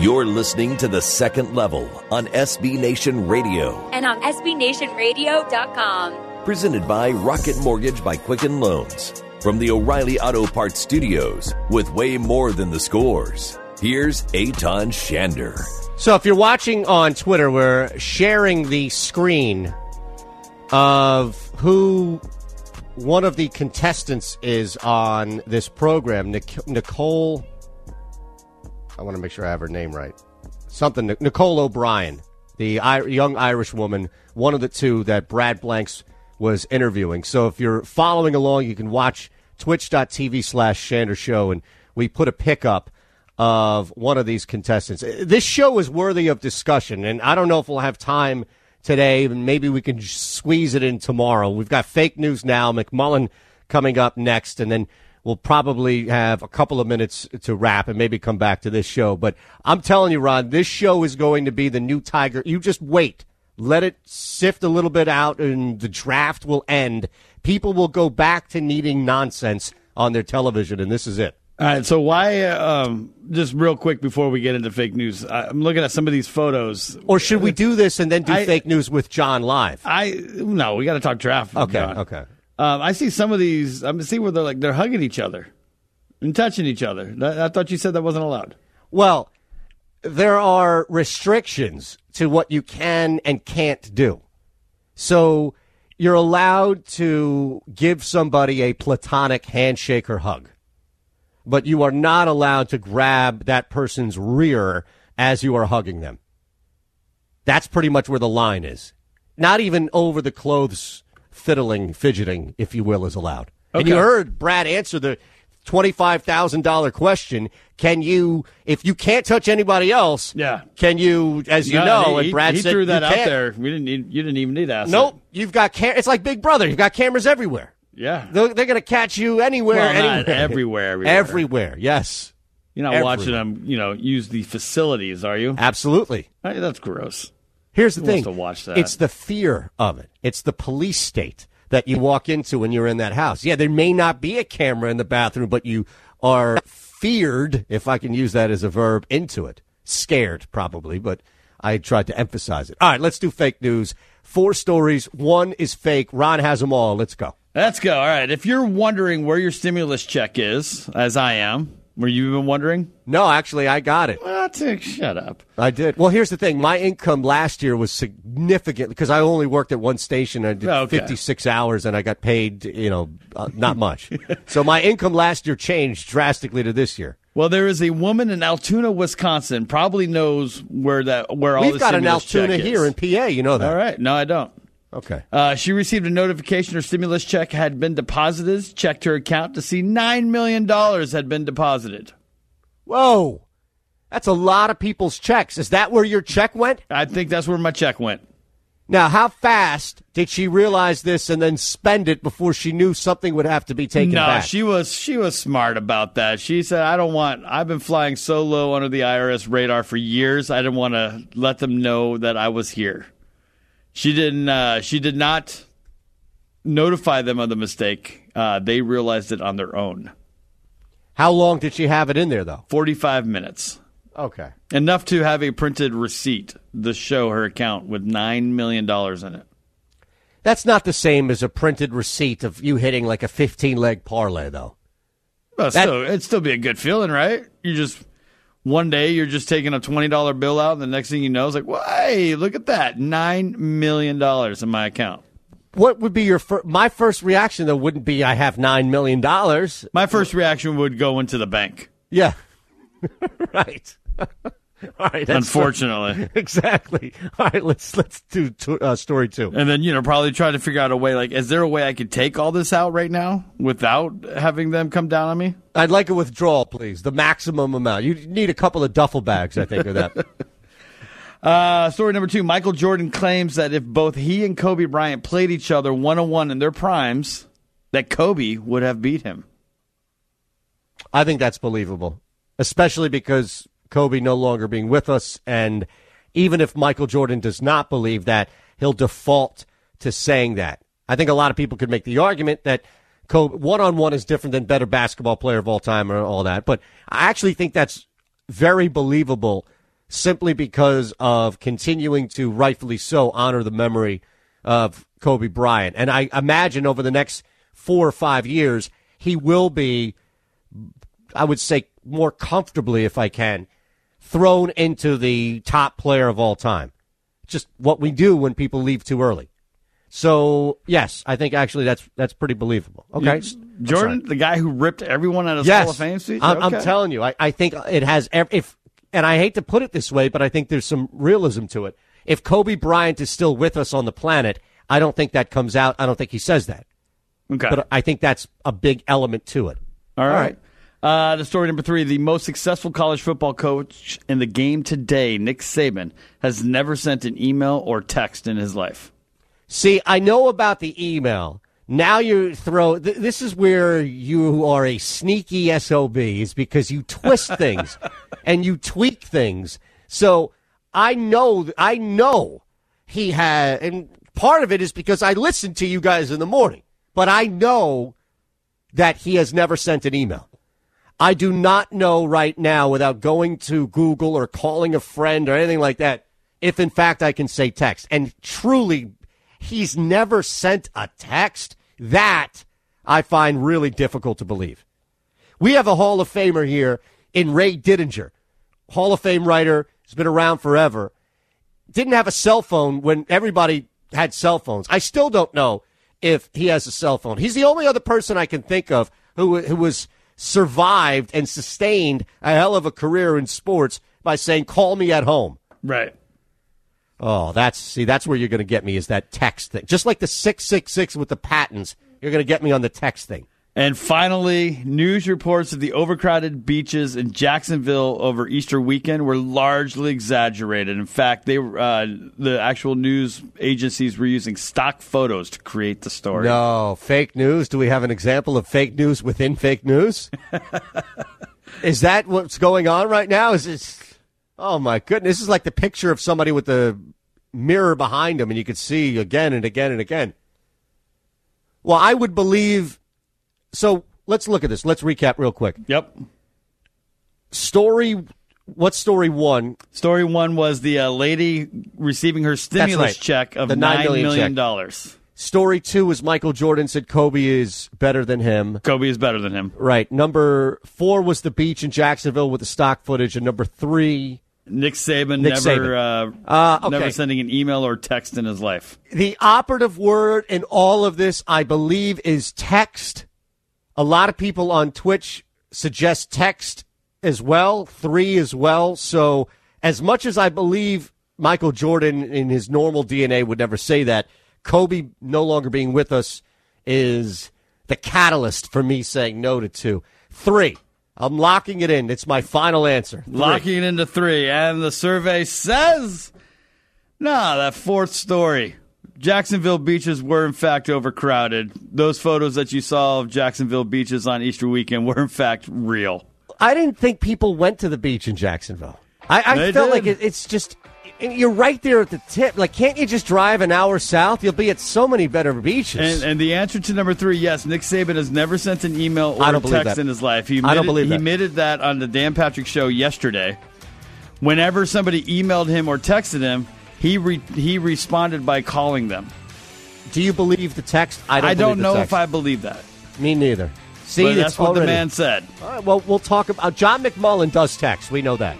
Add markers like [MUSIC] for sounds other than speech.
You're listening to The Second Level on SB Nation Radio. and on SBNationRadio.com. Presented by Rocket Mortgage by Quicken Loans. From the O'Reilly Auto Parts Studios, with way more than the scores. Here's Aton Shander. So if you're watching on Twitter, we're sharing the screen of who one of the contestants is on this program. Nic- Nicole, I want to make sure I have her name right. Something Nicole O'Brien, the young Irish woman, one of the two that Brad Blanks was interviewing. So if you're following along, you can watch twitch.tv slash Shander Show, and we put a pickup of one of these contestants. Uh, this show is worthy of discussion, and I don't know if we'll have time today, and maybe we can squeeze it in tomorrow. We've got fake news now, McMullen coming up next, and then we'll probably have a couple of minutes to wrap and maybe come back to this show. But I'm telling you, Ron, this show is going to be the new Tiger. You just wait. Let it sift a little bit out, and the draft will end. People will go back to needing nonsense on their television, and this is it. All right, so why? Um, just real quick before we get into fake news, I'm looking at some of these photos. Or should we do this and then do I- fake news with John live? I no, we got to talk draft. Okay, John. okay. Um, I see some of these. I'm see where they're like they're hugging each other and touching each other. That- I thought you said that wasn't allowed. Well, there are restrictions to what you can and can't do. So you're allowed to give somebody a platonic handshake or hug, but you are not allowed to grab that person's rear as you are hugging them. That's pretty much where the line is. Not even over the clothes fiddling, fidgeting, if you will, is allowed. And you heard Brad answer the twenty-five thousand dollar question. Can you, if you can't touch anybody else, Yeah. Can you, as you No, know, he, and Brad he said threw that you out can't. there. We didn't need. You didn't even need to ask. Nope, you've got cam- It's like Big Brother. You've got cameras everywhere. Yeah. They're, they're going to catch you anywhere, Well, anywhere, everywhere, everywhere. [LAUGHS] everywhere. Yes, You're not Everywhere. watching them. You know, use the facilities, are you? absolutely. Hey, that's gross. Here's the Who thing. wants to watch that? It's the fear of it. It's the police state that you walk into when you're in that house. Yeah, there may not be a camera in the bathroom, but you are feared, if I can use that as a verb, into it. Scared, probably, but I tried to emphasize it. All right, let's do fake news. Four stories. One is fake. Ron has them all. Let's go. Let's go. All right. If you're wondering where your stimulus check is, as I am, were you even wondering? No, actually, I got it. What? Shut up. I did. Well, here's the thing. My income last year was significant because I only worked at one station. I did Okay. 56 hours and I got paid, you know, uh, not much. [LAUGHS] so my income last year changed drastically to this year. Well, there is a woman in Altoona, Wisconsin, probably knows where that where all We've got an Altoona here in PA. You know that. All right. No, I don't. Okay. Uh, she received a notification her stimulus check had been deposited, checked her account to see $9 million had been deposited. Whoa. That's a lot of people's checks. Is that where your check went? I think that's where my check went. Now, how fast did she realize this and then spend it before she knew something would have to be taken no, back? she was she was smart about that. She said, "I don't want. I've been flying so low under the IRS radar for years. I didn't want to let them know that I was here." She didn't. Uh, she did not notify them of the mistake. Uh, they realized it on their own. how long did she have it in there, though? Forty-five minutes, Okay. enough to have a printed receipt to show her account with nine million dollars in it. That's not the same as a printed receipt of you hitting like a 15 leg parlay, though. But That- still, it'd still be a good feeling, right? You just one day you're just taking a twenty dollar bill out, and the next thing you know, it's like, well, hey, look at that, nine million dollars in my account. What would be your fir- my first reaction though? Wouldn't be I have nine million dollars. My first reaction would go into the bank. Yeah, [LAUGHS] right. [LAUGHS] [LAUGHS] All right. Unfortunately, [LAUGHS] exactly. All right. Let's let's do to, uh, story two. and then you know probably try to figure out a way. Like, is there a way I could take all this out right now without having them come down on me? I'd like a withdrawal, please. The maximum amount. You need a couple of duffel bags, I think, of that. [LAUGHS] Uh, story number two: Michael Jordan claims that if both he and Kobe Bryant played each other one on one in their primes, that Kobe would have beat him. I think that's believable, especially because Kobe no longer being with us. And even if Michael Jordan does not believe that, he'll default to saying that. I think a lot of people could make the argument that Kobe one on one is different than better basketball player of all time or all that. But I actually think that's very believable simply because of continuing to rightfully so honor the memory of Kobe Bryant. And I imagine over the next four or five years, he will be, I would say, more comfortably, if I can, thrown into the top player of all time. Just what we do when people leave too early. So yes, I think actually that's that's pretty believable. Okay, Jordan, the guy who ripped everyone out of yes, Hall of Fame speech. I'm, Okay. I'm telling you, I, I think it has if, and I hate to put it this way, but I think there's some realism to it. If Kobe Bryant is still with us on the planet, I don't think that comes out. I don't think he says that, Okay. but I think that's a big element to it. All right. Uh, the story number three: the most successful college football coach in the game today, Nick Saban, has never sent an email or text in his life. See, I know about the email. Now you throw. Th- this is where you are a sneaky sob, is because you twist [LAUGHS] things and you tweak things. So I know, I know he had, and part of it is because I listen to you guys in the morning. But I know that he has never sent an email. I do not know right now, without going to Google or calling a friend or anything like that, if in fact I can say text. And truly, he's never sent a text. That I find really difficult to believe. We have a Hall of Famer here in Ray Didinger, Hall of Fame writer, has been around forever. Didn't have a cell phone when everybody had cell phones. I still don't know if he has a cell phone. He's the only other person I can think of who who was survived and sustained a hell of a career in sports by saying, "Call me at home." Right. Oh, that's see, that's where you're going to get me is that text thing. Just like the six six six with the patents, you're going to get me on the text thing. And finally, news reports of the overcrowded beaches in Jacksonville over Easter weekend were largely exaggerated. In fact, they were, uh, the actual news agencies were using stock photos to create the story. No, fake news. Do we have an example of fake news within fake news? [LAUGHS] is that what's going on right now? Is this? Oh my goodness! This is like the picture of somebody with the mirror behind them, and you could see again and again and again. Well, I would believe. So let's look at this. Let's recap real quick. Yep. Story. What story one? Story one was the uh, lady receiving her stimulus right. check of The nine 9 million, million check. dollars. Story two was Michael Jordan said Kobe is better than him. Kobe is better than him. Right. Number four was the beach in Jacksonville with the stock footage, and number three, Nick Saban Nick never, Saban. Uh, Uh, okay. never sending an email or text in his life. the operative word in all of this, I believe, is text. A lot of people on Twitch suggest text as well, three as well. So, as much as I believe Michael Jordan in his normal DNA would never say that, Kobe no longer being with us is the catalyst for me saying no to two. Three. I'm locking it in. It's my final answer. Three. Locking it into three. And the survey says, nah, that fourth story. Jacksonville beaches were in fact overcrowded. Those photos that you saw of Jacksonville beaches on Easter weekend were in fact real. I didn't think people went to the beach in Jacksonville. I, I felt did. like it, it's just you're right there at the tip. Like, can't you just drive an hour south? You'll be at so many better beaches. And, and the answer to number three, yes, Nick Saban has never sent an email or a text that. in his life. He I don't admitted- believe He admitted that on the Dan Patrick Show yesterday. Whenever somebody emailed him or texted him, he re- he responded by calling them. Do you believe the text? I don't. I don't know text. if I believe that. Me neither. See, But that's what the man said. All right, well, we'll talk about. Uh, John McMullen does text. We know that.